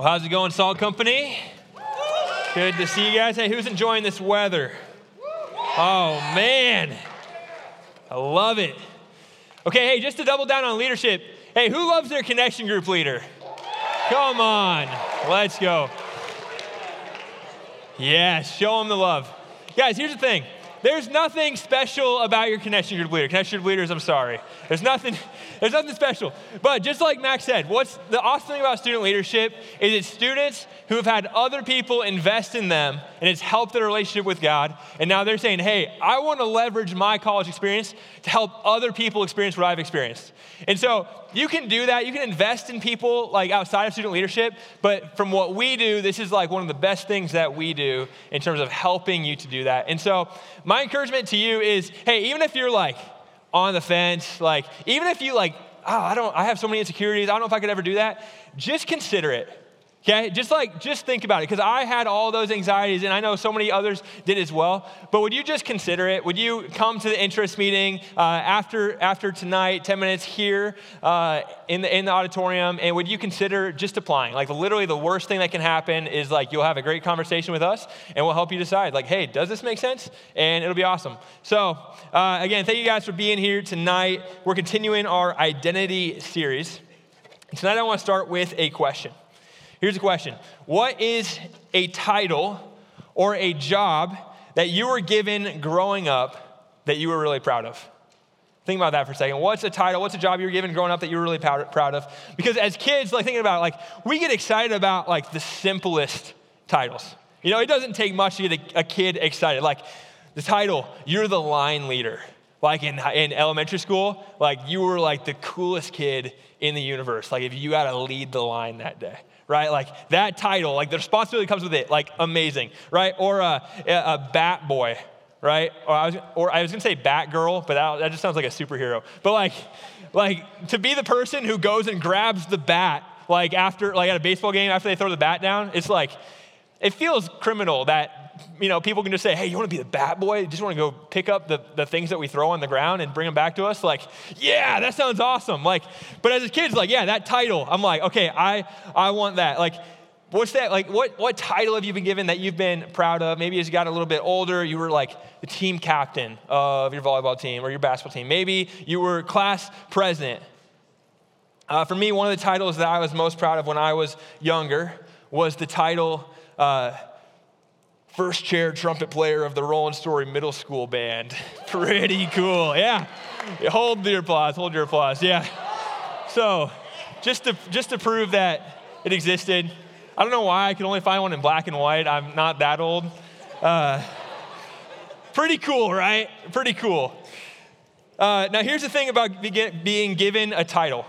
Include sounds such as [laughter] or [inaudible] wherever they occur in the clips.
Well, how's it going, Salt Company? Good to see you guys. Hey, who's enjoying this weather? Oh, man. I love it. Okay, hey, just to double down on leadership, hey, who loves their connection group leader? Come on, let's go. Yeah, show them the love. Guys, here's the thing there's nothing special about your connection group leader. Connection group leaders, I'm sorry. There's nothing, [laughs] there's nothing special. But just like Max said, what's the awesome thing about student leadership is it's students who have had other people invest in them and it's helped their relationship with God. And now they're saying, hey, I want to leverage my college experience to help other people experience what I've experienced. And so you can do that. You can invest in people like outside of student leadership. But from what we do, this is like one of the best things that we do in terms of helping you to do that. And so my encouragement to you is, hey, even if you're like on the fence, like even if you like, oh, I don't, I have so many insecurities. I don't know if I could ever do that. Just consider it. Okay, just like, just think about it, because I had all those anxieties, and I know so many others did as well. But would you just consider it? Would you come to the interest meeting uh, after after tonight, 10 minutes here uh, in the in the auditorium, and would you consider just applying? Like, literally, the worst thing that can happen is like you'll have a great conversation with us, and we'll help you decide. Like, hey, does this make sense? And it'll be awesome. So, uh, again, thank you guys for being here tonight. We're continuing our identity series. Tonight, I want to start with a question. Here's a question What is a title or a job that you were given growing up that you were really proud of? Think about that for a second. What's a title? What's a job you were given growing up that you were really proud of? Because as kids, like thinking about it, like we get excited about like the simplest titles. You know, it doesn't take much to get a, a kid excited. Like the title, you're the line leader. Like in, in elementary school, like you were like the coolest kid in the universe. Like if you got to lead the line that day right? Like that title, like the responsibility comes with it, like amazing, right? Or a, a bat boy, right? Or I was, or I was gonna say bat girl, but that, that just sounds like a superhero. But like, like to be the person who goes and grabs the bat, like after, like at a baseball game after they throw the bat down, it's like, it feels criminal that you know, people can just say, hey, you want to be the bat boy? You just want to go pick up the, the things that we throw on the ground and bring them back to us? Like, yeah, that sounds awesome. Like, but as a kid, like, yeah, that title, I'm like, okay, I, I want that. Like, what's that? Like, what, what title have you been given that you've been proud of? Maybe as you got a little bit older, you were like the team captain of your volleyball team or your basketball team. Maybe you were class president. Uh, for me, one of the titles that I was most proud of when I was younger was the title uh, first chair trumpet player of the Roland Story Middle School Band. [laughs] Pretty cool, yeah. Hold your applause, hold your applause, yeah. So, just to, just to prove that it existed, I don't know why I could only find one in black and white. I'm not that old. Uh, pretty cool, right? Pretty cool. Uh, now, here's the thing about being given a title.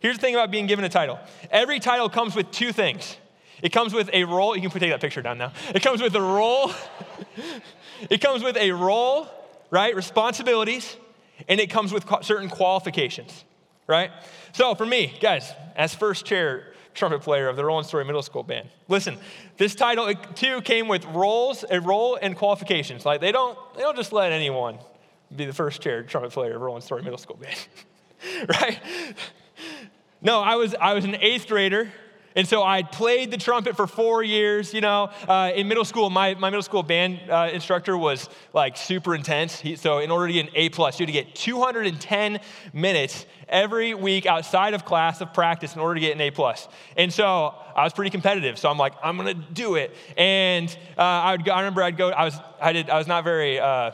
Here's the thing about being given a title. Every title comes with two things it comes with a role. You can take that picture down now. It comes with a role. it comes with a role, right? Responsibilities, and it comes with certain qualifications, right? So for me, guys, as first chair trumpet player of the Roland Story Middle School Band, listen, this title too came with roles, a role, and qualifications. Like they don't, they don't just let anyone be the first chair trumpet player of Roland Story Middle School Band, [laughs] right? No, I was I was an eighth grader and so I played the trumpet for four years. You know, uh, in middle school, my, my middle school band uh, instructor was like super intense. He, so in order to get an A plus, you had to get 210 minutes every week outside of class of practice in order to get an A plus. And so I was pretty competitive. So I'm like, I'm gonna do it. And uh, I would go, I remember I'd go. I was I did I was not very uh,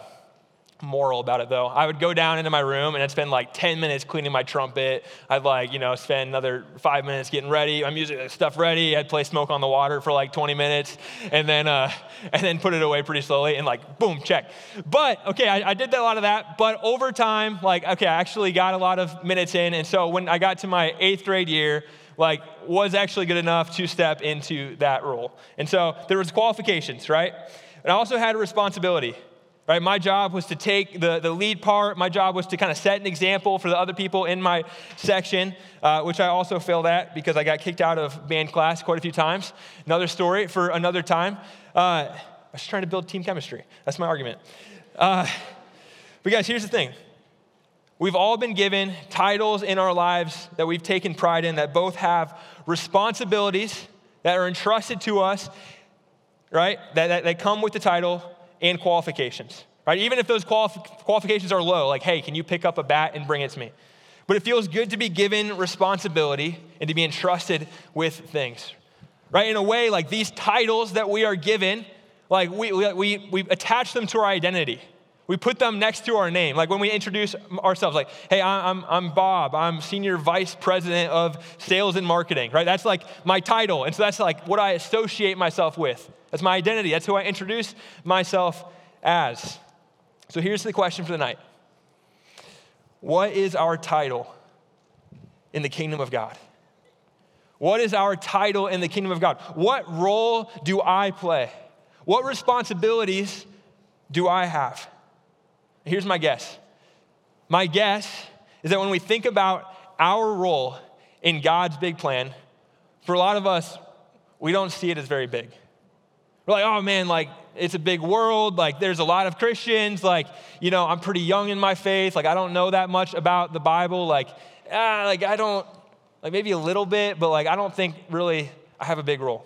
moral about it though. I would go down into my room and I'd spend like 10 minutes cleaning my trumpet. I'd like, you know, spend another five minutes getting ready, my music stuff ready. I'd play Smoke on the Water for like 20 minutes and then, uh, [laughs] and then put it away pretty slowly and like, boom, check. But okay, I, I did a lot of that. But over time, like, okay, I actually got a lot of minutes in. And so when I got to my eighth grade year, like was actually good enough to step into that role. And so there was qualifications, right? And I also had a responsibility right? My job was to take the, the lead part. My job was to kind of set an example for the other people in my section, uh, which I also failed at because I got kicked out of band class quite a few times. Another story for another time. Uh, I was trying to build team chemistry. That's my argument. Uh, but guys, here's the thing. We've all been given titles in our lives that we've taken pride in that both have responsibilities that are entrusted to us, right? That, that, that come with the title and qualifications, right? Even if those qualifications are low, like, hey, can you pick up a bat and bring it to me? But it feels good to be given responsibility and to be entrusted with things, right? In a way, like these titles that we are given, like we, we, we attach them to our identity. We put them next to our name. Like when we introduce ourselves, like, hey, I'm, I'm Bob. I'm Senior Vice President of Sales and Marketing, right? That's like my title. And so that's like what I associate myself with. That's my identity. That's who I introduce myself as. So here's the question for the night What is our title in the kingdom of God? What is our title in the kingdom of God? What role do I play? What responsibilities do I have? Here's my guess. My guess is that when we think about our role in God's big plan, for a lot of us, we don't see it as very big. We're like, oh man, like it's a big world. Like there's a lot of Christians. Like, you know, I'm pretty young in my faith. Like I don't know that much about the Bible. Like, ah, like I don't, like maybe a little bit, but like I don't think really I have a big role.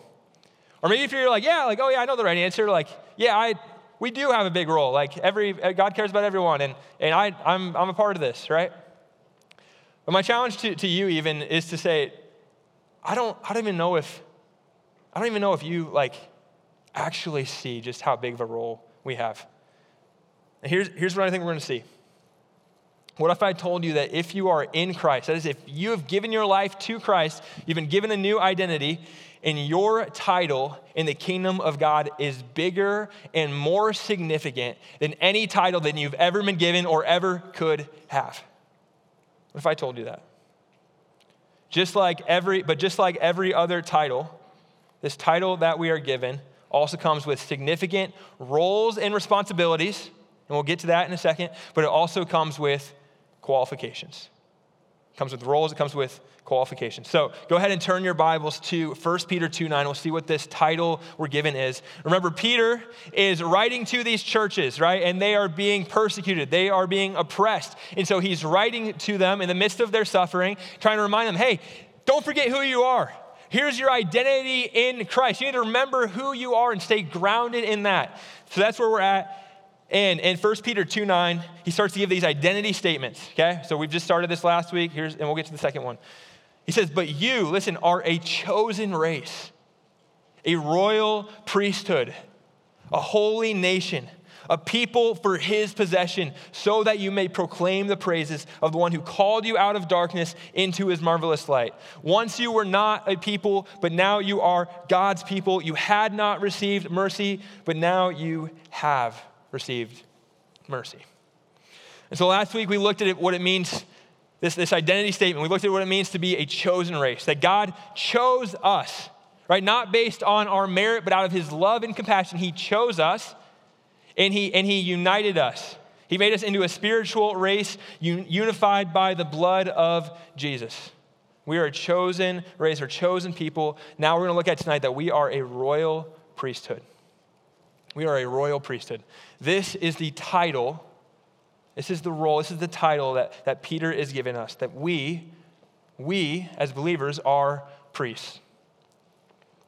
Or maybe if you're like, yeah, like, oh yeah, I know the right answer. Like, yeah, I, we do have a big role. Like every uh, God cares about everyone, and, and I, I'm, I'm a part of this, right? But my challenge to, to you even is to say, I don't, I don't even know if, I don't even know if you like actually see just how big of a role we have. And here's, here's what I think we're gonna see. What if I told you that if you are in Christ, that is, if you have given your life to Christ, you've been given a new identity, and your title in the kingdom of God is bigger and more significant than any title that you've ever been given or ever could have. What if I told you that? Just like every, but just like every other title, this title that we are given also comes with significant roles and responsibilities, and we'll get to that in a second, but it also comes with qualifications. It comes with roles, it comes with qualifications. So go ahead and turn your Bibles to 1 Peter 2 9. We'll see what this title we're given is. Remember, Peter is writing to these churches, right? And they are being persecuted, they are being oppressed. And so he's writing to them in the midst of their suffering, trying to remind them hey, don't forget who you are. Here's your identity in Christ. You need to remember who you are and stay grounded in that. So that's where we're at. And in 1 Peter 2 9, he starts to give these identity statements. Okay? So we've just started this last week. Here's, and we'll get to the second one. He says, But you, listen, are a chosen race, a royal priesthood, a holy nation, a people for his possession, so that you may proclaim the praises of the one who called you out of darkness into his marvelous light. Once you were not a people, but now you are God's people. You had not received mercy, but now you have received mercy. And so last week we looked at it, what it means this, this identity statement. We looked at what it means to be a chosen race, that God chose us, right? Not based on our merit, but out of his love and compassion. He chose us and he, and he united us. He made us into a spiritual race unified by the blood of Jesus. We are a chosen race, or chosen people. Now we're going to look at tonight that we are a royal priesthood. We are a royal priesthood. This is the title this is the role, this is the title that, that Peter is giving us that we, we as believers are priests.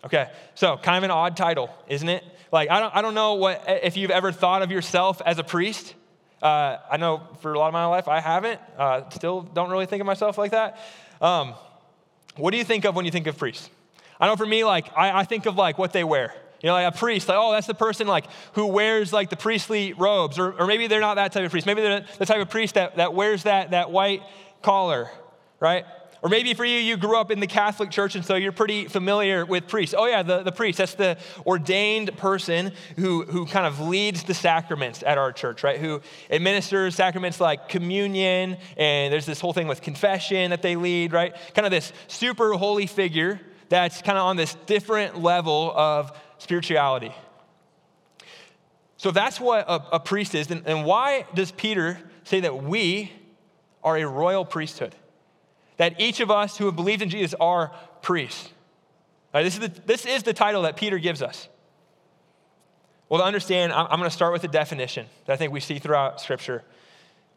Okay, so kind of an odd title, isn't it? Like, I don't, I don't know what, if you've ever thought of yourself as a priest. Uh, I know for a lot of my life I haven't. Uh, still don't really think of myself like that. Um, what do you think of when you think of priests? I know for me, like, I, I think of like what they wear. You know, like a priest, like, oh, that's the person like who wears like the priestly robes. Or, or maybe they're not that type of priest. Maybe they're the type of priest that, that wears that, that white collar, right? Or maybe for you, you grew up in the Catholic Church and so you're pretty familiar with priests. Oh, yeah, the, the priest, that's the ordained person who, who kind of leads the sacraments at our church, right? Who administers sacraments like communion, and there's this whole thing with confession that they lead, right? Kind of this super holy figure that's kind of on this different level of spirituality. So that's what a, a priest is. And, and why does Peter say that we are a royal priesthood? That each of us who have believed in Jesus are priests. Right, this, is the, this is the title that Peter gives us. Well, to understand, I'm, I'm going to start with a definition that I think we see throughout Scripture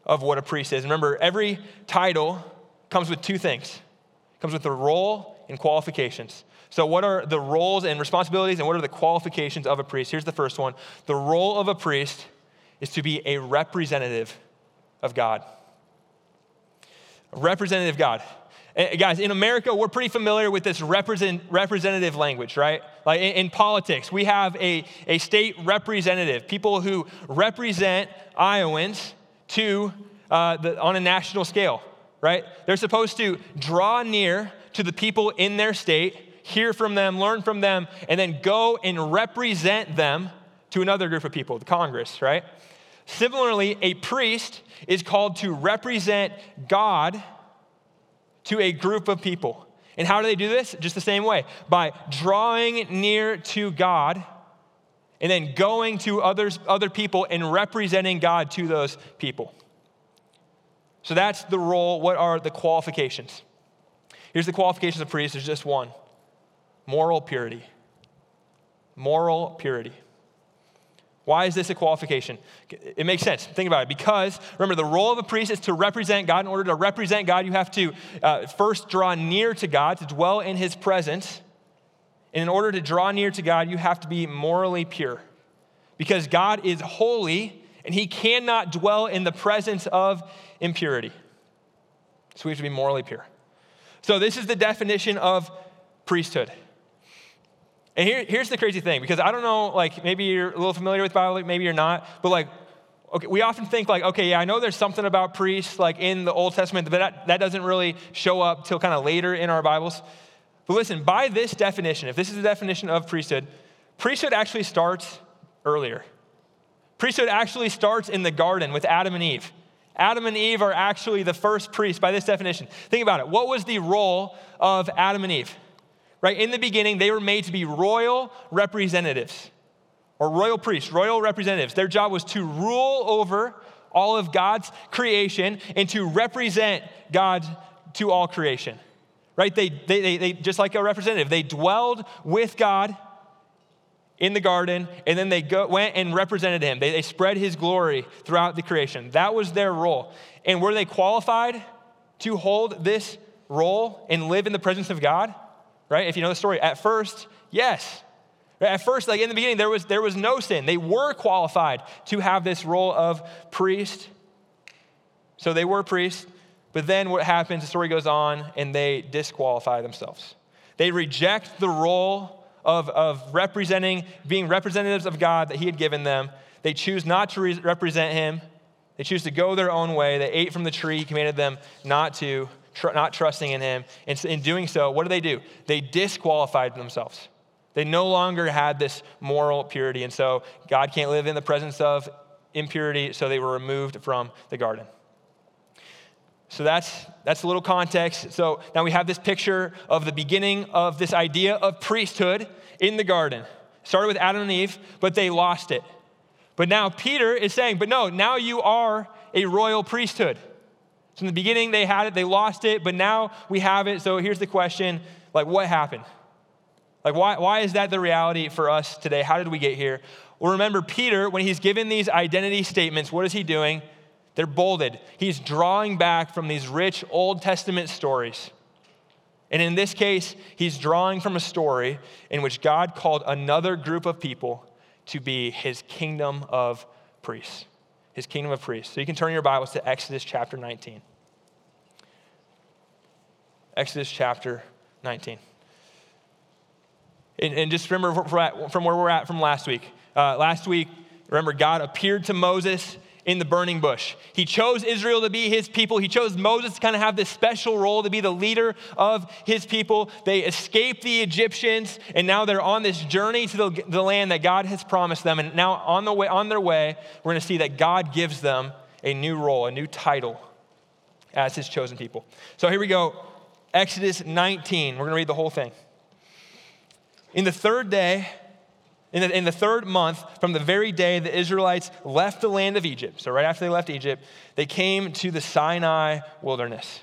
of what a priest is. Remember, every title comes with two things. It comes with a role and qualifications. So, what are the roles and responsibilities, and what are the qualifications of a priest? Here's the first one The role of a priest is to be a representative of God. A representative of God. And eh, guys, in America, we're pretty familiar with this represent, representative language, right? Like in, in, politics, we have a, a state representative, people who represent Iowans to uh, the, on a national scale, right? They're supposed to draw near to the people in their state, hear from them, learn from them, and then go and represent them to another group of people, the Congress, right? Similarly, a priest is called to represent God to a group of people. And how do they do this? Just the same way by drawing near to God and then going to others, other people and representing God to those people. So that's the role. What are the qualifications? Here's the qualifications of priests there's just one moral purity. Moral purity. Why is this a qualification? It makes sense. Think about it. Because, remember, the role of a priest is to represent God. In order to represent God, you have to uh, first draw near to God, to dwell in his presence. And in order to draw near to God, you have to be morally pure. Because God is holy and he cannot dwell in the presence of impurity. So we have to be morally pure. So, this is the definition of priesthood. And here, here's the crazy thing, because I don't know, like maybe you're a little familiar with Bible, maybe you're not, but like, okay, we often think like, okay, yeah, I know there's something about priests like in the Old Testament, but that, that doesn't really show up till kind of later in our Bibles. But listen, by this definition, if this is the definition of priesthood, priesthood actually starts earlier. Priesthood actually starts in the garden with Adam and Eve. Adam and Eve are actually the first priests by this definition. Think about it. What was the role of Adam and Eve? Right? In the beginning, they were made to be royal representatives or royal priests, royal representatives. Their job was to rule over all of God's creation and to represent God to all creation, right? They, they, they, they just like a representative, they dwelled with God in the garden, and then they go, went and represented him. They, they spread his glory throughout the creation. That was their role. And were they qualified to hold this role and live in the presence of God? Right? If you know the story, at first, yes. At first, like in the beginning, there was, there was no sin. They were qualified to have this role of priest. So they were priests. But then what happens, the story goes on, and they disqualify themselves. They reject the role of, of representing, being representatives of God that He had given them. They choose not to re- represent Him. They choose to go their own way. They ate from the tree He commanded them not to tr- not trusting in him. And in doing so, what do they do? They disqualified themselves. They no longer had this moral purity. And so God can't live in the presence of impurity, so they were removed from the garden. So that's, that's a little context. So now we have this picture of the beginning of this idea of priesthood in the garden. Started with Adam and Eve, but they lost it. But now Peter is saying, but no, now you are a royal priesthood. So in the beginning, they had it, they lost it, but now we have it. So here's the question like, what happened? Like, why, why is that the reality for us today? How did we get here? Well, remember, Peter, when he's given these identity statements, what is he doing? They're bolded. He's drawing back from these rich Old Testament stories. And in this case, he's drawing from a story in which God called another group of people to be his kingdom of priests his kingdom of priests. So you can turn your Bibles to Exodus chapter 19. Exodus chapter 19. And, and just remember from where we're at from last week. Uh, last week, remember, God appeared to Moses in the burning bush. He chose Israel to be his people. He chose Moses to kind of have this special role to be the leader of his people. They escaped the Egyptians, and now they're on this journey to the, the land that God has promised them. And now on, the way, on their way, we're going to see that God gives them a new role, a new title as his chosen people. So here we go. Exodus 19. We're going to read the whole thing. In the third day, in the, in the, third month, from the very day the Israelites left the land of Egypt, so right after they left Egypt, they came to the Sinai wilderness.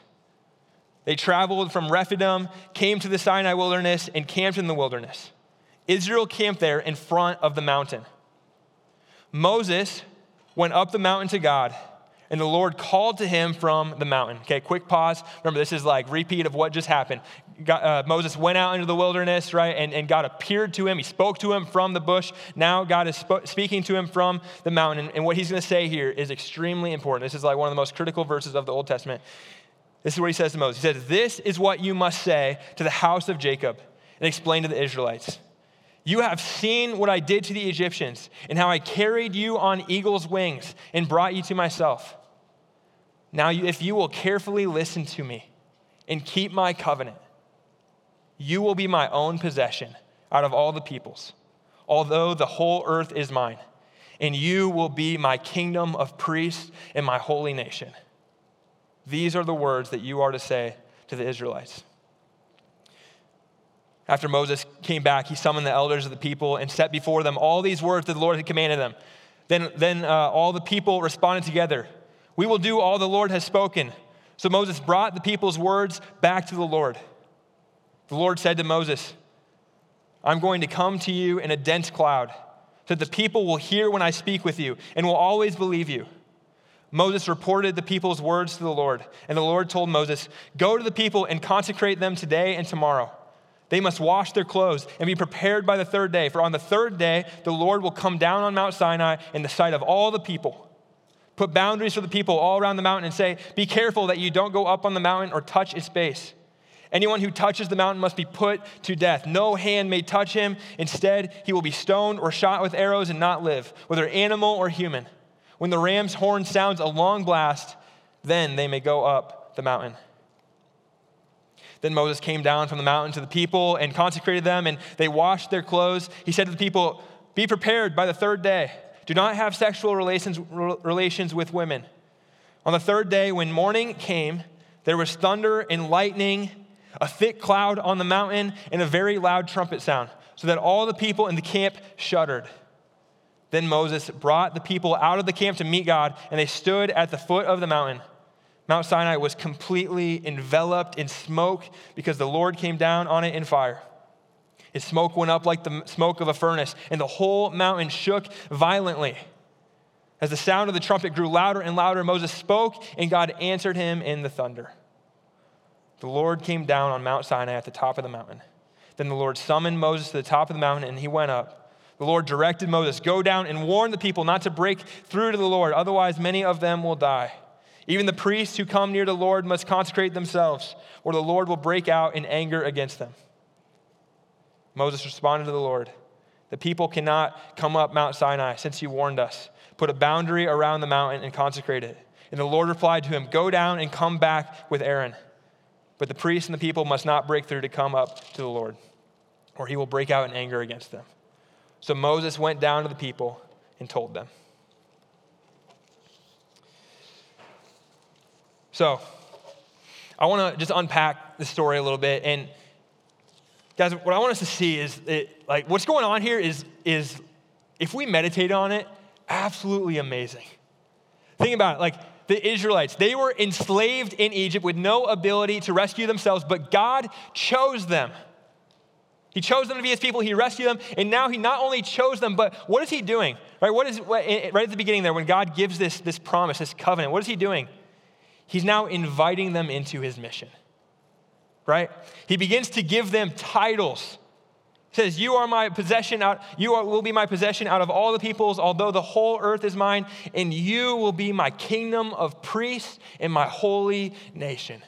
They traveled from Rephidim, came to the Sinai wilderness, and camped in the wilderness. Israel camped there in front of the mountain. Moses went up the mountain to God, And the Lord called to him from the mountain. Okay, quick pause. Remember, this is like repeat of what just happened. God, uh, Moses went out into the wilderness, right? And, and God appeared to him. He spoke to him from the bush. Now God is sp- speaking to him from the mountain. And, and what he's going to say here is extremely important. This is like one of the most critical verses of the Old Testament. This is what he says to Moses. He says, This is what you must say to the house of Jacob and explain to the Israelites. You have seen what I did to the Egyptians and how I carried you on eagle's wings and brought you to myself. Now, if you will carefully listen to me and keep my covenant, you will be my own possession out of all the peoples, although the whole earth is mine, and you will be my kingdom of priests and my holy nation. These are the words that you are to say to the Israelites. After Moses came back, he summoned the elders of the people and set before them all these words that the Lord had commanded them. Then, then uh, all the people responded together we will do all the Lord has spoken. So Moses brought the people's words back to the Lord. The Lord said to Moses, I'm going to come to you in a dense cloud, so that the people will hear when I speak with you and will always believe you. Moses reported the people's words to the Lord, and the Lord told Moses, Go to the people and consecrate them today and tomorrow. They must wash their clothes and be prepared by the third day, for on the third day the Lord will come down on Mount Sinai in the sight of all the people. Put boundaries for the people all around the mountain and say, Be careful that you don't go up on the mountain or touch its base. Anyone who touches the mountain must be put to death. No hand may touch him. Instead, he will be stoned or shot with arrows and not live, whether animal or human. When the ram's horn sounds a long blast, then they may go up the mountain. Then Moses came down from the mountain to the people and consecrated them, and they washed their clothes. He said to the people, Be prepared by the third day do not have sexual relations, relations with women. On the third day, when morning came, there was thunder and lightning, a thick cloud on the mountain, and a very loud trumpet sound, so that all the people in the camp shuddered. Then Moses brought the people out of the camp to meet God, and they stood at the foot of the mountain. Mount Sinai was completely enveloped in smoke because the Lord came down on it in fire. His smoke went up like the smoke of a furnace, and the whole mountain shook violently. As the sound of the trumpet grew louder and louder, Moses spoke, and God answered him in the thunder. The Lord came down on Mount Sinai at the top of the mountain. Then the Lord summoned Moses to the top of the mountain, and he went up. The Lord directed Moses, Go down and warn the people not to break through to the Lord, otherwise, many of them will die. Even the priests who come near the Lord must consecrate themselves, or the Lord will break out in anger against them. Moses responded to the Lord, The people cannot come up Mount Sinai since you warned us. Put a boundary around the mountain and consecrate it. And the Lord replied to him, Go down and come back with Aaron. But the priests and the people must not break through to come up to the Lord, or he will break out in anger against them. So Moses went down to the people and told them. So, I want to just unpack the story a little bit. And Guys, what I want us to see is it, like what's going on here is, is if we meditate on it, absolutely amazing. Think about it, like the Israelites, they were enslaved in Egypt with no ability to rescue themselves, but God chose them. He chose them to be his people. He rescued them. And now he not only chose them, but what is he doing? Right? What is right at the beginning there when God gives this, this promise, this covenant, what is he doing? He's now inviting them into his mission right? He begins to give them titles. He says, You are my possession out, you are, will be my possession out of all the peoples, although the whole earth is mine, and you will be my kingdom of priests and my holy nation.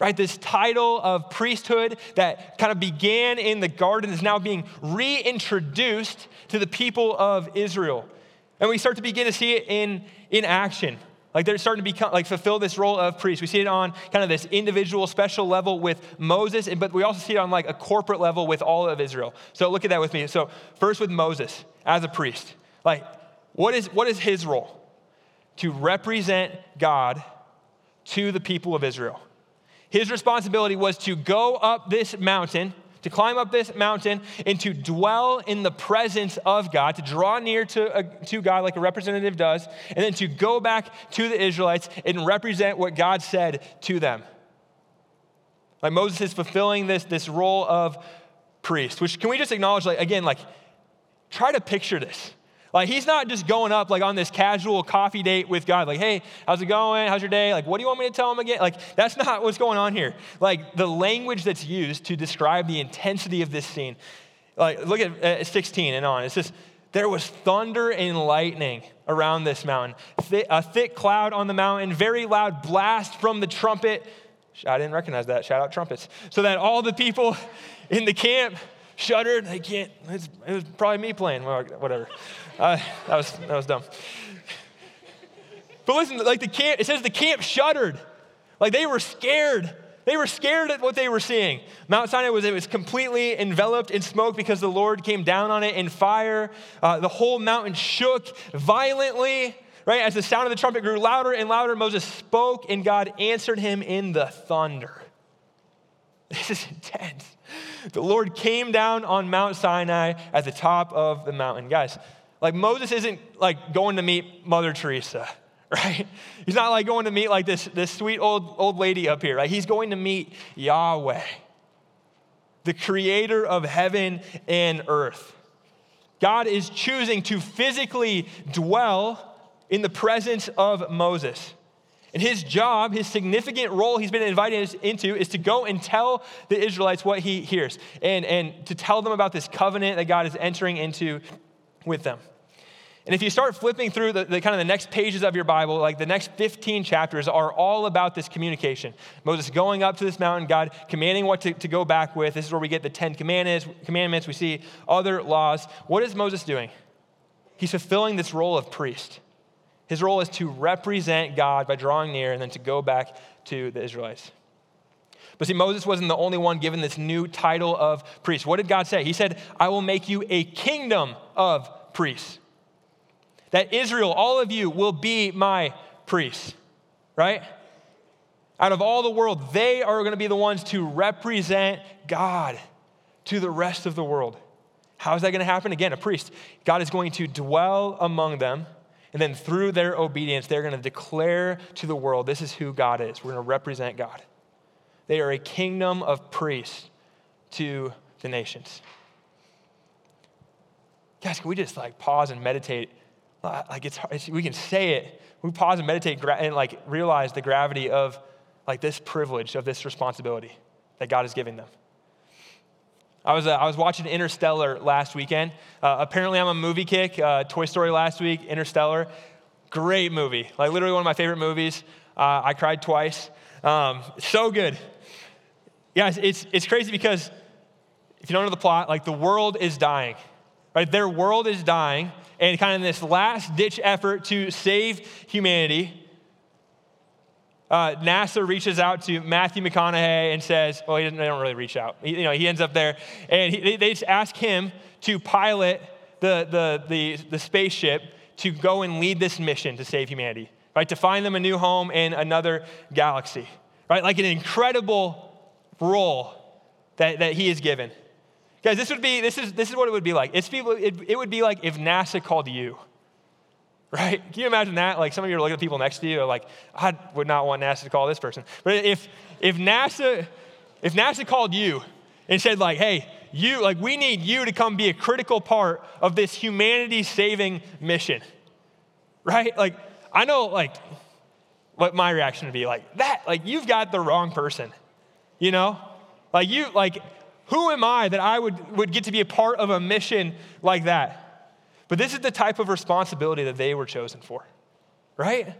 Right? This title of priesthood that kind of began in the garden is now being reintroduced to the people of Israel. And we start to begin to see it in, in action. Like they're starting to become like fulfill this role of priest. We see it on kind of this individual special level with Moses, but we also see it on like a corporate level with all of Israel. So look at that with me. So first with Moses as a priest. Like what is what is his role? To represent God to the people of Israel. His responsibility was to go up this mountain to climb up this mountain and to dwell in the presence of God, to draw near to, a, to God like a representative does, and then to go back to the Israelites and represent what God said to them. Like Moses is fulfilling this, this role of priest, which can we just acknowledge, like, again, like, try to picture this. Like he's not just going up like on this casual coffee date with God, like, hey, how's it going? How's your day? Like, what do you want me to tell him again? Like, that's not [laughs] what's going on here. Like the language that's used to describe the intensity of this scene. Like, look at uh, 16 and on. It says, there was thunder and lightning around this mountain, a thick cloud on the mountain, very loud blast from the trumpet. I didn't recognize that. Shout out trumpets. So that all the people [laughs] in the camp shuddered. They can't, it was probably me playing, whatever. Uh, that, was, that was dumb. But listen, like the camp, it says the camp shuddered. Like they were scared. They were scared at what they were seeing. Mount Sinai was, it was completely enveloped in smoke because the Lord came down on it in fire. Uh, the whole mountain shook violently, right? As the sound of the trumpet grew louder and louder, Moses spoke and God answered him in the thunder. This is intense. The Lord came down on Mount Sinai at the top of the mountain. Guys, like Moses isn't like going to meet Mother Teresa, [laughs] right? He's not like going to meet like this, this sweet old, old lady up here, right? He's going to meet Yahweh, the creator of heaven and earth. God is choosing to physically dwell in the presence of Moses. And his job, his significant role he's been invited into is to go and tell the Israelites what he hears and, and to tell them about this covenant that God is entering into with them. And if you start flipping through the, the, kind of the next pages of your Bible, like the next 15 chapters are all about this communication. Moses going up to this mountain, God commanding what to, to go back with. This is where we get the Ten Commandments. Commandments. We see other laws. What is Moses doing? He's fulfilling this role of priest. His role is to represent God by drawing near and then to go back to the Israelites. But see, Moses wasn't the only one given this new title of priest. What did God say? He said, I will make you a kingdom of priests. That Israel, all of you, will be my priests, right? Out of all the world, they are going to be the ones to represent God to the rest of the world. How is that going to happen? Again, a priest. God is going to dwell among them, and then through their obedience, they're going to declare to the world this is who God is. We're going to represent God. They are a kingdom of priests to the nations. Guys, can we just like pause and meditate? Like it's, it's, we can say it. We pause and meditate and like realize the gravity of like this privilege of this responsibility that God is giving them. I was, uh, I was watching Interstellar last weekend. Uh, apparently, I'm a movie kick. Uh, Toy Story last week, Interstellar. Great movie. Like, literally one of my favorite movies. Uh, I cried twice. Um, so good. Yeah, it's, it's crazy because if you don't know the plot, like, the world is dying right? Their world is dying, and kind of this last ditch effort to save humanity, uh, NASA reaches out to Matthew McConaughey and says, well, he they don't really reach out. He, you know, he ends up there, and he, they just ask him to pilot the, the, the, the spaceship to go and lead this mission to save humanity, right? To find them a new home in another galaxy, right? Like an incredible role that, that he is given. Guys, this would be, this is, this is what it would be like. It's people, it, it would be like if NASA called you, right? Can you imagine that? Like some of you are looking at people next to you, like, I would not want NASA to call this person. But if, if NASA, if NASA called you and said like, hey, you, like we need you to come be a critical part of this humanity saving mission, right? Like, I know like what my reaction would be like, that, like you've got the wrong person, you know? Like you, like who am I that I would, would get to be a part of a mission like that? But this is the type of responsibility that they were chosen for, right?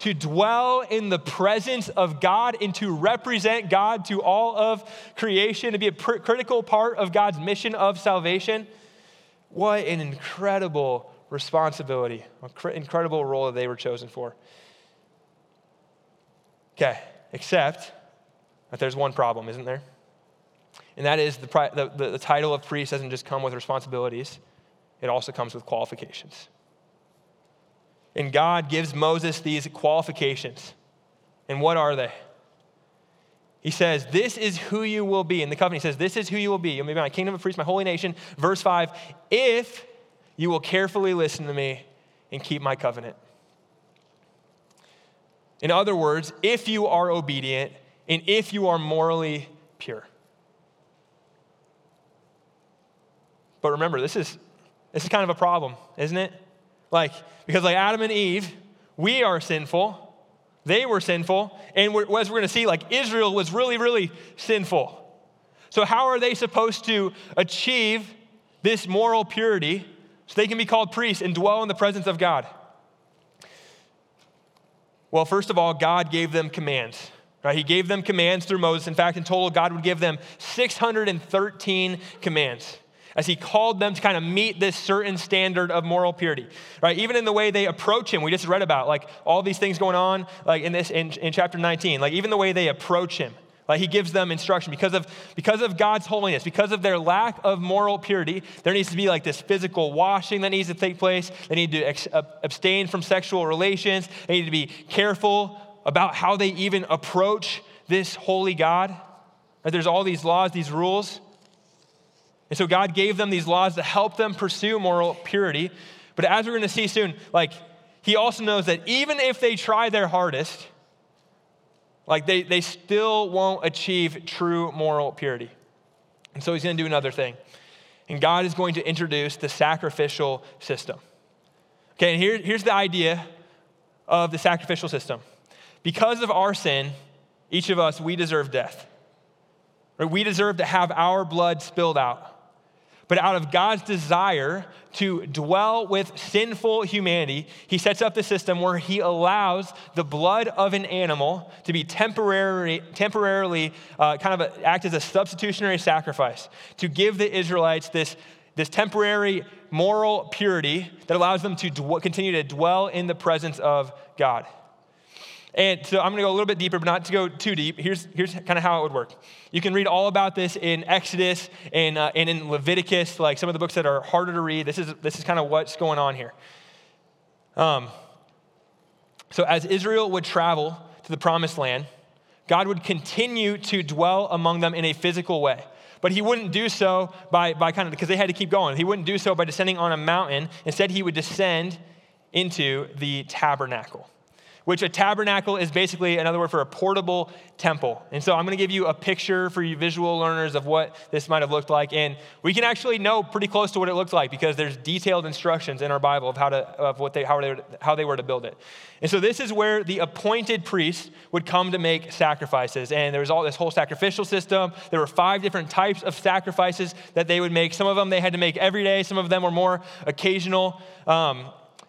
To dwell in the presence of God and to represent God to all of creation, to be a pr- critical part of God's mission of salvation. What an incredible responsibility, incredible role that they were chosen for. Okay, except that there's one problem, isn't there? And that is the, the, the, title of priest doesn't just come with responsibilities, it also comes with qualifications. And God gives Moses these qualifications. And what are they? He says, This is who you will be. In the covenant, he says, This is who you will be. You'll be my kingdom of priests, my holy nation. Verse 5 If you will carefully listen to me and keep my covenant. In other words, if you are obedient and if you are morally pure. But remember, this is, This is kind of a problem, isn't it? Like, because like Adam and Eve, we are sinful. They were sinful. And we're, as we're going to see, like Israel was really, really sinful. So, how are they supposed to achieve this moral purity so they can be called priests and dwell in the presence of God? Well, first of all, God gave them commands. Right? He gave them commands through Moses. In fact, in total, God would give them 613 commands as he called them to kind of meet this certain standard of moral purity right? Even in the way they approach him we just read about like all these things going on like in this in, in chapter 19 like even the way they approach him like he gives them instruction. Because of because of god's holiness because of their lack of moral purity there needs to be like this physical washing that needs to take place. They need to ex- abstain from sexual relations. They need to be careful about how they even approach this holy God. There's all these laws, these rules. And so God gave them these laws to help them pursue moral purity. But as we're going to see soon, like, he also knows that even if they try their hardest, like, they, they still won't achieve true moral purity. And so he's going to do another thing. And God is going to introduce the sacrificial system. Okay, and here, here's the idea of the sacrificial system because of our sin, each of us, we deserve death. We deserve to have our blood spilled out. But out of God's desire to dwell with sinful humanity, he sets up the system where he allows the blood of an animal to be temporarily, temporarily uh, kind of a, act as a substitutionary sacrifice to give the Israelites this, this temporary moral purity that allows them to dw- continue to dwell in the presence of God. And so I'm going to go a little bit deeper, but not to go too deep. Here's, here's kind of how it would work. You can read all about this in Exodus and, uh, and in Leviticus, like some of the books that are harder to read. This is, this is kind of what's going on here. Um, so as Israel would travel to the promised land, God would continue to dwell among them in a physical way. But he wouldn't do so by, by kind of, because they had to keep going. He wouldn't do so by descending on a mountain. Instead, he would descend into the tabernacle which a tabernacle is basically another word for a portable temple. And so I'm going to give you a picture for you visual learners of what this might have looked like. And we can actually know pretty close to what it looked like because there's detailed instructions in our Bible of how, to, of what they, how, they, how they were to build it. And so this is where the appointed priest would come to make sacrifices. And there was all this whole sacrificial system. There were five different types of sacrifices that they would make. Some of them they had to make every day, some of them were more occasional. Um,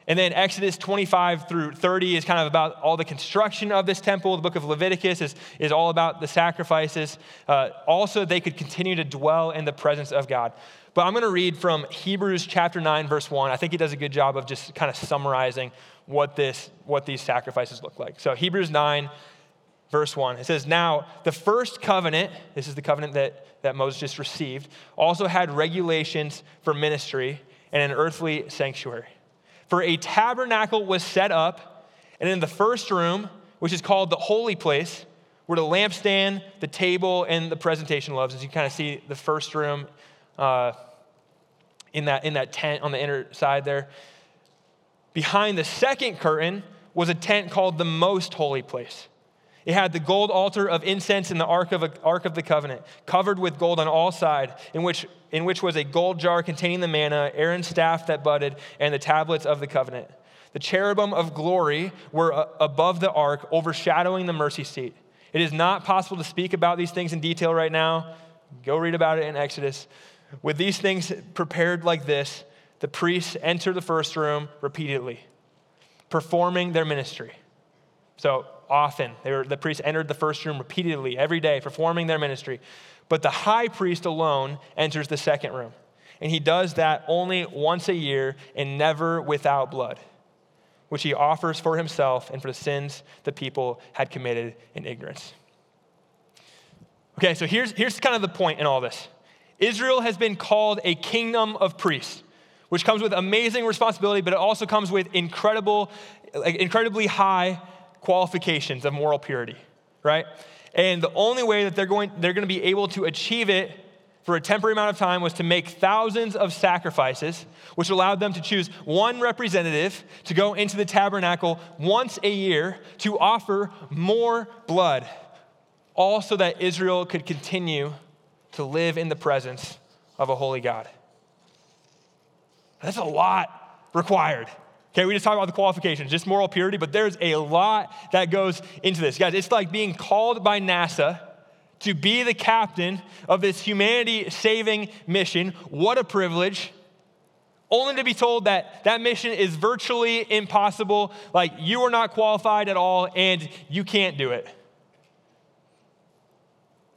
and then Exodus 25 through 30 is kind of about all the construction of this temple. The book of Leviticus is, is all about the sacrifices. Uh, also, they could continue to dwell in the presence of God. But I'm going to read from Hebrews chapter 9, verse 1. I think he does a good job of just kind of summarizing what, this, what these sacrifices look like. So, Hebrews 9, verse 1, it says, Now, the first covenant, this is the covenant that, that Moses just received, also had regulations for ministry and an earthly sanctuary. For a tabernacle was set up, and in the first room, which is called the holy place, were the lampstand, the table, and the presentation loaves. As you kind of see the first room uh, in, that, in that tent on the inner side there. Behind the second curtain was a tent called the most holy place. It had the gold altar of incense in the ark of, ark of the covenant, covered with gold on all sides, in which, in which was a gold jar containing the manna, Aaron's staff that budded, and the tablets of the covenant. The cherubim of glory were uh, above the ark, overshadowing the mercy seat. It is not possible to speak about these things in detail right now. Go read about it in Exodus. With these things prepared like this, the priests enter the first room repeatedly, performing their ministry. So often. Were, the priests entered the first room repeatedly every day, performing their ministry. But the high priest alone enters the second room. And he does that only once a year and never without blood, which he offers for himself and for the sins the people had committed in ignorance. Okay, so here's, here's kind of the point in all this Israel has been called a kingdom of priests, which comes with amazing responsibility, but it also comes with incredible, incredibly high qualifications of moral purity, right? And the only way that they're going, they're going to be able to achieve it for a temporary amount of time was to make thousands of sacrifices, which allowed them to choose one representative to go into the tabernacle once a year to offer more blood, all so that Israel could continue to live in the presence of a holy God. That's a lot required. Okay, we just talked about the qualifications, just moral purity, but there's a lot that goes into this. Guys, it's like being called by NASA to be the captain of this humanity saving mission. What a privilege. Only to be told that that mission is virtually impossible, like you are not qualified at all and you can't do it.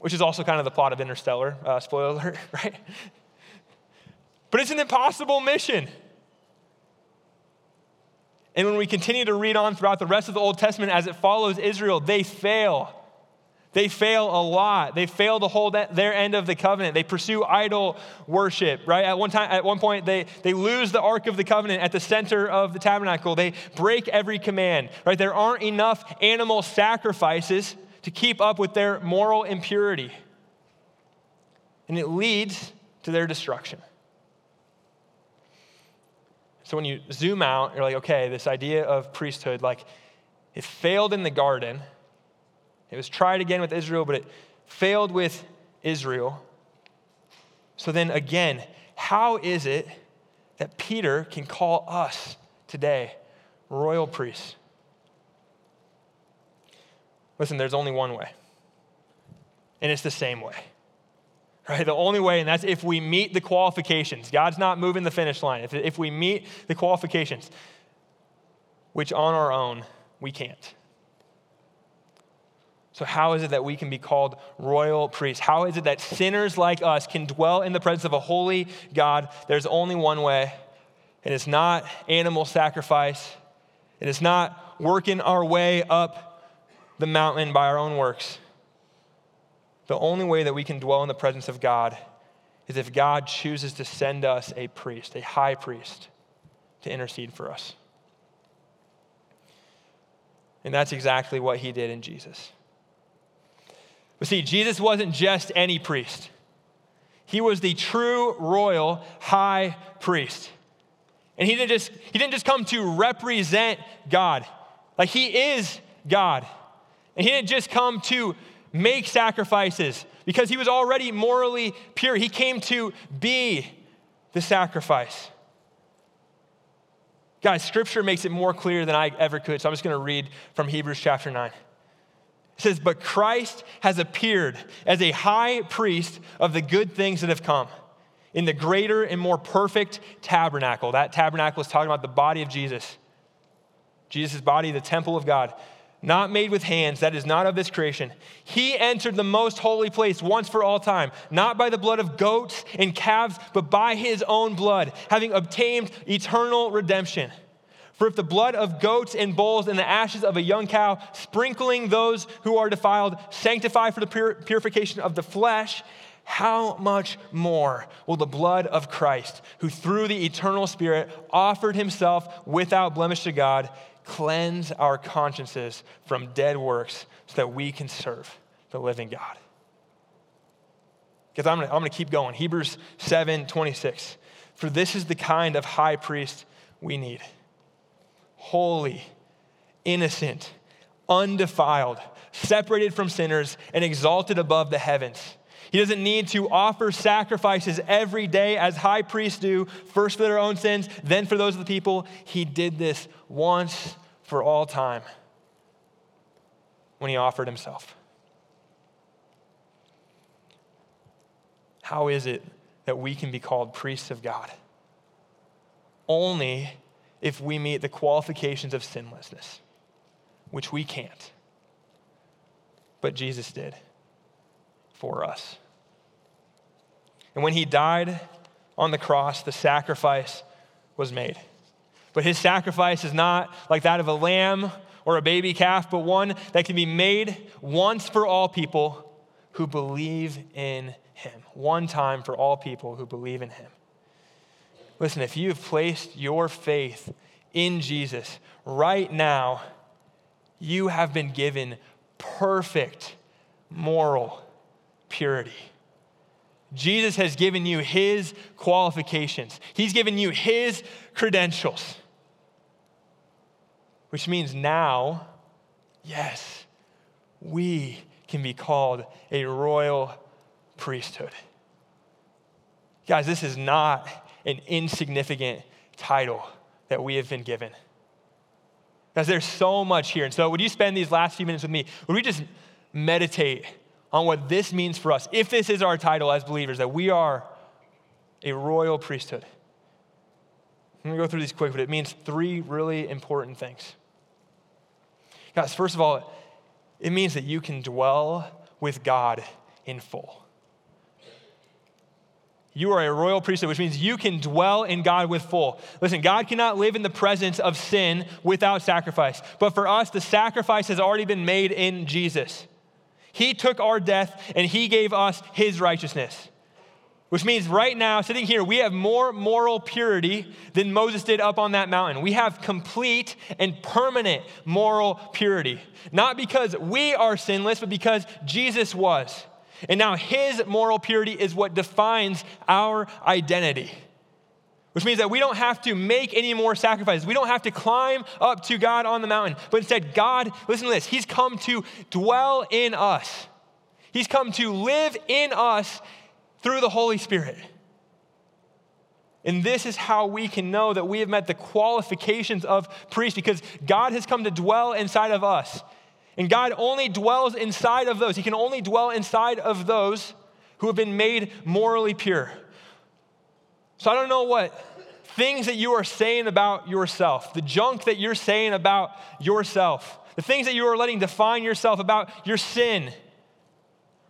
Which is also kind of the plot of Interstellar, uh, spoiler alert, [laughs] right? But it's an impossible mission. And when we continue to read on throughout the rest of the Old Testament as it follows Israel, they fail. They fail a lot. They fail to hold their end of the covenant. They pursue idol worship, right? At one time, at one point, they, they lose the Ark of the Covenant at the center of the tabernacle. They break every command, right? There aren't enough animal sacrifices to keep up with their moral impurity. And it leads to their destruction. So when you zoom out, you're like, okay, this idea of priesthood, like, it failed in the garden. It was tried again with Israel, but it failed with Israel. So then again, how is it that Peter can call us today royal priests? Listen, there's only one way, and it's the same way right? The only way, and that's if we meet the qualifications. God's not moving the finish line. If, if we meet the qualifications, which on our own, we can't. So, how is it that we can be called royal priests? How is it that sinners like us can dwell in the presence of a holy God? There's only one way, and it's not animal sacrifice, and it is not working our way up the mountain by our own works. The only way that we can dwell in the presence of God is if God chooses to send us a priest, a high priest, to intercede for us. And that's exactly what he did in Jesus. But see, Jesus wasn't just any priest, he was the true royal high priest. And he didn't just, he didn't just come to represent God, like, he is God. And he didn't just come to make sacrifices because he was already morally pure. He came to be the sacrifice. Guys, scripture makes it more clear than I ever could, so I'm just going to read from Hebrews chapter 9. It says, But Christ has appeared as a high priest of the good things that have come in the greater and more perfect tabernacle. That tabernacle is talking about the body of Jesus, Jesus' body, the temple of God not made with hands, that is not of this creation. He entered the most holy place once for all time, not by the blood of goats and calves, but by his own blood, having obtained eternal redemption. For if the blood of goats and bulls and the ashes of a young cow, sprinkling those who are defiled, sanctify for the pur- purification of the flesh, how much more will the blood of Christ, who through the eternal Spirit offered himself without blemish to God, cleanse our consciences from dead works so that we can serve the living God. Because I'm I'm gonna keep going. Hebrews 7 26. For this is the kind of high priest we need holy, innocent, undefiled, separated from sinners, and exalted above the heavens. He doesn't need to offer sacrifices every day as high priests do, first for their own sins, then for those of the people. He did this once for all time when he offered himself. How is it that we can be called priests of God? Only if we meet the qualifications of sinlessness, which we can't. But Jesus did for us. And when he died on the cross, the sacrifice was made. But his sacrifice is not like that of a lamb or a baby calf, but one that can be made once for all people who believe in him. One time for all people who believe in him. Listen, if you have placed your faith in Jesus right now, you have been given perfect moral purity. Jesus has given you his qualifications, he's given you his credentials which means now, yes, we can be called a royal priesthood. Guys, this is not an insignificant title that we have been given. Guys, there's so much here. And so, would you spend these last few minutes with me? Would we just meditate on what this means for us? If this is our title as believers, that we are a royal priesthood. I'm going to go through these quick, but it means three really important things. Guys, first of all, it means that you can dwell with God in full. You are a royal priesthood, which means you can dwell in God with full. Listen, God cannot live in the presence of sin without sacrifice. But for us, the sacrifice has already been made in Jesus. He took our death and he gave us his righteousness. Which means right now, sitting here, we have more moral purity than Moses did up on that mountain. We have complete and permanent moral purity. Not because we are sinless, but because Jesus was. And now his moral purity is what defines our identity. Which means that we don't have to make any more sacrifices. We don't have to climb up to God on the mountain. But instead, God, listen to this, He's come to dwell in us. He's come to live in us through the Holy Spirit. And this is how we can know that we have met the qualifications of priest because God has come to dwell inside of us. And God only dwells inside of those. He can only dwell inside of those who have been made morally pure. So I don't know what things that you are saying about yourself, the junk that you're saying about yourself, the things that you are letting define yourself about your sin,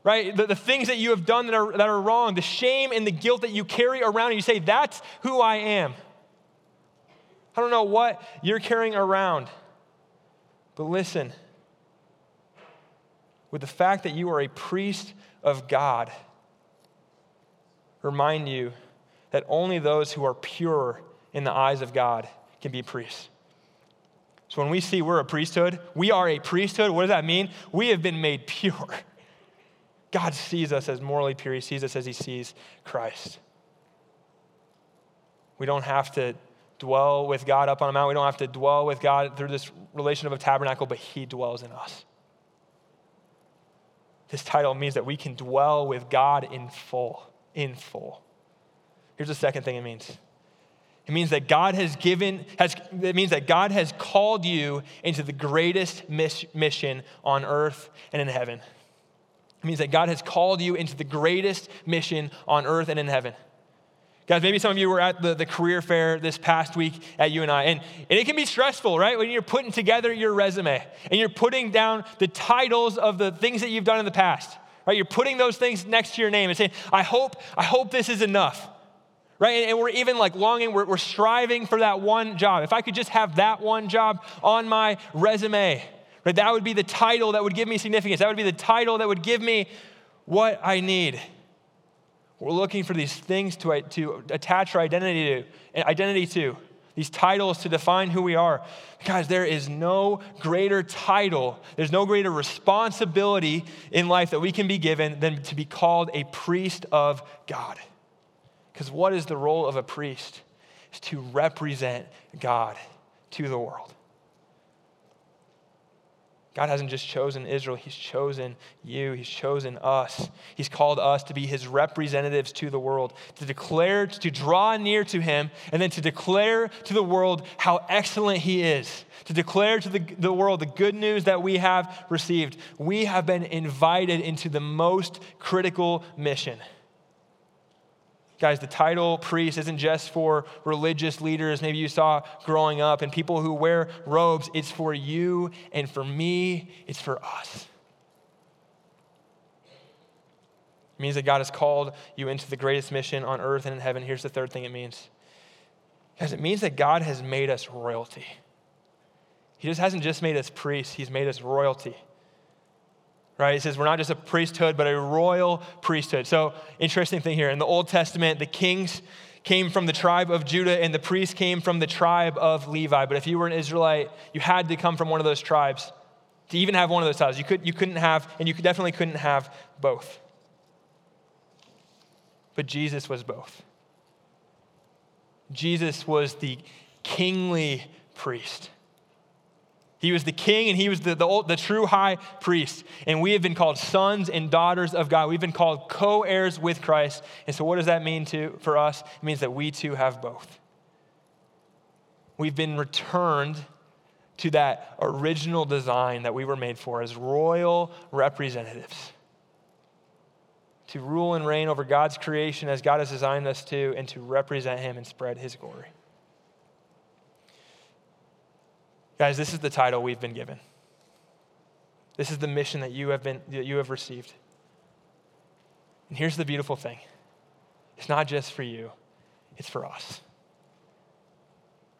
right? The, the things that you have done that are, that are wrong, the shame and the guilt that you carry around, and you say, That's who I am. I don't know what you're carrying around, but listen with the fact that you are a priest of God remind you that only those who are pure in the eyes of God can be priests. So when we see we're a priesthood, we are a priesthood. What does that mean? We have been made pure. God sees us as morally pure, He sees us as He sees Christ. We don't have to dwell with God up on a mountain. We don't have to dwell with God through this relation of a tabernacle, but He dwells in us. This title means that we can dwell with God in full, in full. Here's the second thing it means. It means that God has given, has, it means that God has called you into the greatest mission on earth and in heaven. It means that God has called you into the greatest mission on earth and in heaven. Guys, maybe some of you were at the, the career fair this past week at UNI, and, and it can be stressful, right? When you're putting together your resume and you're putting down the titles of the things that you've done in the past, right? You're putting those things next to your name and saying, I hope, I hope this is enough, right? And, we're even like longing, we're, we're striving for that one job. If I could just have that one job on my resume, right? That would be the title that would give me significance. That would be the title that would give me what I need. We're looking for these things to, to attach our identity to, identity to, these titles to define who we are. Guys, there is no greater title, there's no greater responsibility in life that we can be given than to be called a priest of God. Because what is the role of a priest? Is to represent God to the world. God hasn't just chosen Israel, He's chosen you, He's chosen us. He's called us to be His representatives to the world, to declare, to draw near to Him, and then to declare to the world how excellent He is, to declare to the, the world the good news that we have received. We have been invited into the most critical mission. Guys, the title priest isn't just for religious leaders, maybe you saw growing up, and people who wear robes. It's for you and for me, it's for us. It means that God has called you into the greatest mission on earth and in heaven. Here's the third thing it means. Guys, it means that God has made us royalty. He just hasn't just made us priests, He's made us royalty right? He says we're not just a priesthood, but a royal priesthood. So, interesting thing here. In the Old Testament, the kings came from the tribe of Judah and the priests came from the tribe of Levi. But if you were an Israelite, you had to come from one of those tribes to even have one of those titles. You, could, you couldn't have, and you definitely couldn't have both. But Jesus was both. Jesus was the kingly priest. He was the king and he was the, the, the, true high priest. And we have been called sons and daughters of God. We've been called co heirs with Christ. And so, what does that mean to, for us? It means that we too have both. We've been returned to that original design that we were made for as royal representatives. To rule and reign over God's creation as God has designed us to, and to represent Him and spread His glory. Guys, this is the title we've been given. This is the mission that you have, been, that you have received. And here's the beautiful thing it's not just for you, it's for us.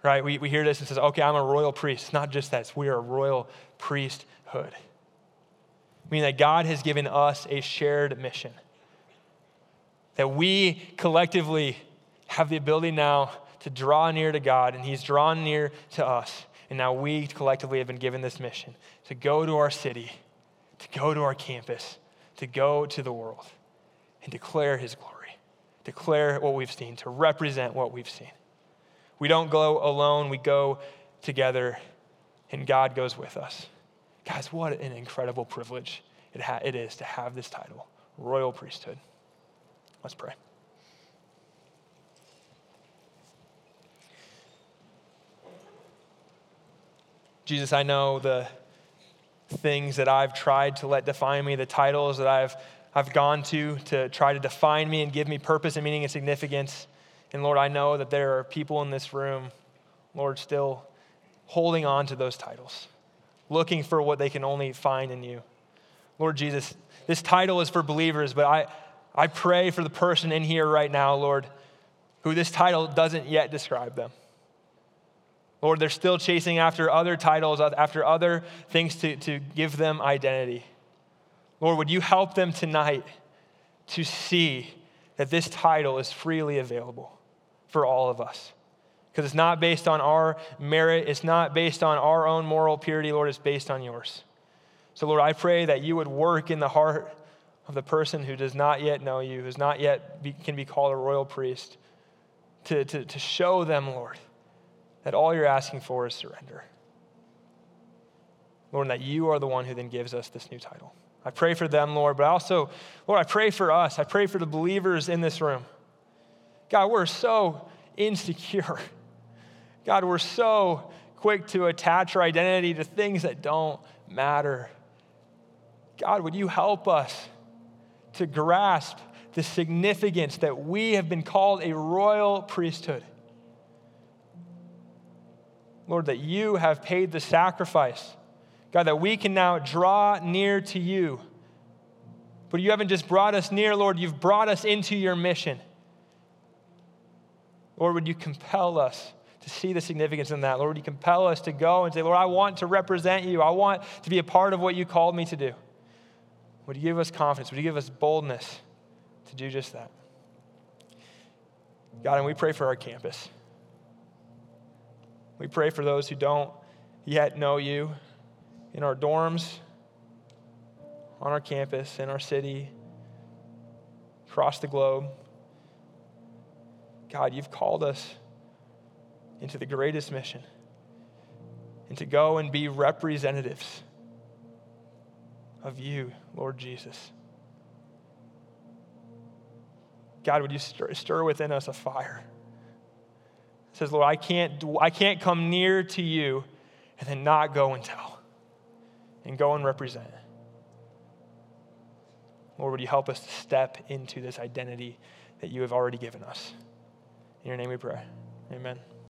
Right? We, we hear this and says, okay, I'm a royal priest. It's not just that, we are a royal priesthood. Meaning that God has given us a shared mission. That we collectively have the ability now to draw near to God, and He's drawn near to us. And now we collectively have been given this mission to go to our city, to go to our campus, to go to the world and declare his glory, declare what we've seen, to represent what we've seen. We don't go alone, we go together, and God goes with us. Guys, what an incredible privilege it, ha- it is to have this title, royal priesthood. Let's pray. Jesus, I know the things that I've tried to let define me, the titles that I've, I've gone to to try to define me and give me purpose and meaning and significance. And Lord, I know that there are people in this room, Lord, still holding on to those titles, looking for what they can only find in you. Lord Jesus, this title is for believers, but I, I pray for the person in here right now, Lord, who this title doesn't yet describe them. Lord, they're still chasing after other titles, after other things to, to give them identity. Lord, would you help them tonight to see that this title is freely available for all of us? Because it's not based on our merit, it's not based on our own moral purity, Lord, it's based on yours. So, Lord, I pray that you would work in the heart of the person who does not yet know you, who's not yet be, can be called a royal priest, to, to, to show them, Lord, that all you're asking for is surrender. Lord, that you are the one who then gives us this new title. I pray for them, Lord, but I also, Lord, I pray for us. I pray for the believers in this room. God, we're so insecure. God, we're so quick to attach our identity to things that don't matter. God, would you help us to grasp the significance that we have been called a royal priesthood? Lord, that you have paid the sacrifice. God, that we can now draw near to you. But you haven't just brought us near, Lord, you've brought us into your mission. Lord, would you compel us to see the significance in that? Lord, would you compel us to go and say, Lord, I want to represent you. I want to be a part of what you called me to do. Would you give us confidence? Would you give us boldness to do just that? God, and we pray for our campus. We pray for those who don't yet know you in our dorms, on our campus, in our city, across the globe. God, you've called us into the greatest mission and to go and be representatives of you, Lord Jesus. God, would you stir, stir within us a fire? Says, Lord, I can't, I can't come near to you and then not go and tell and go and represent. Lord, would you help us to step into this identity that you have already given us? In your name we pray. Amen.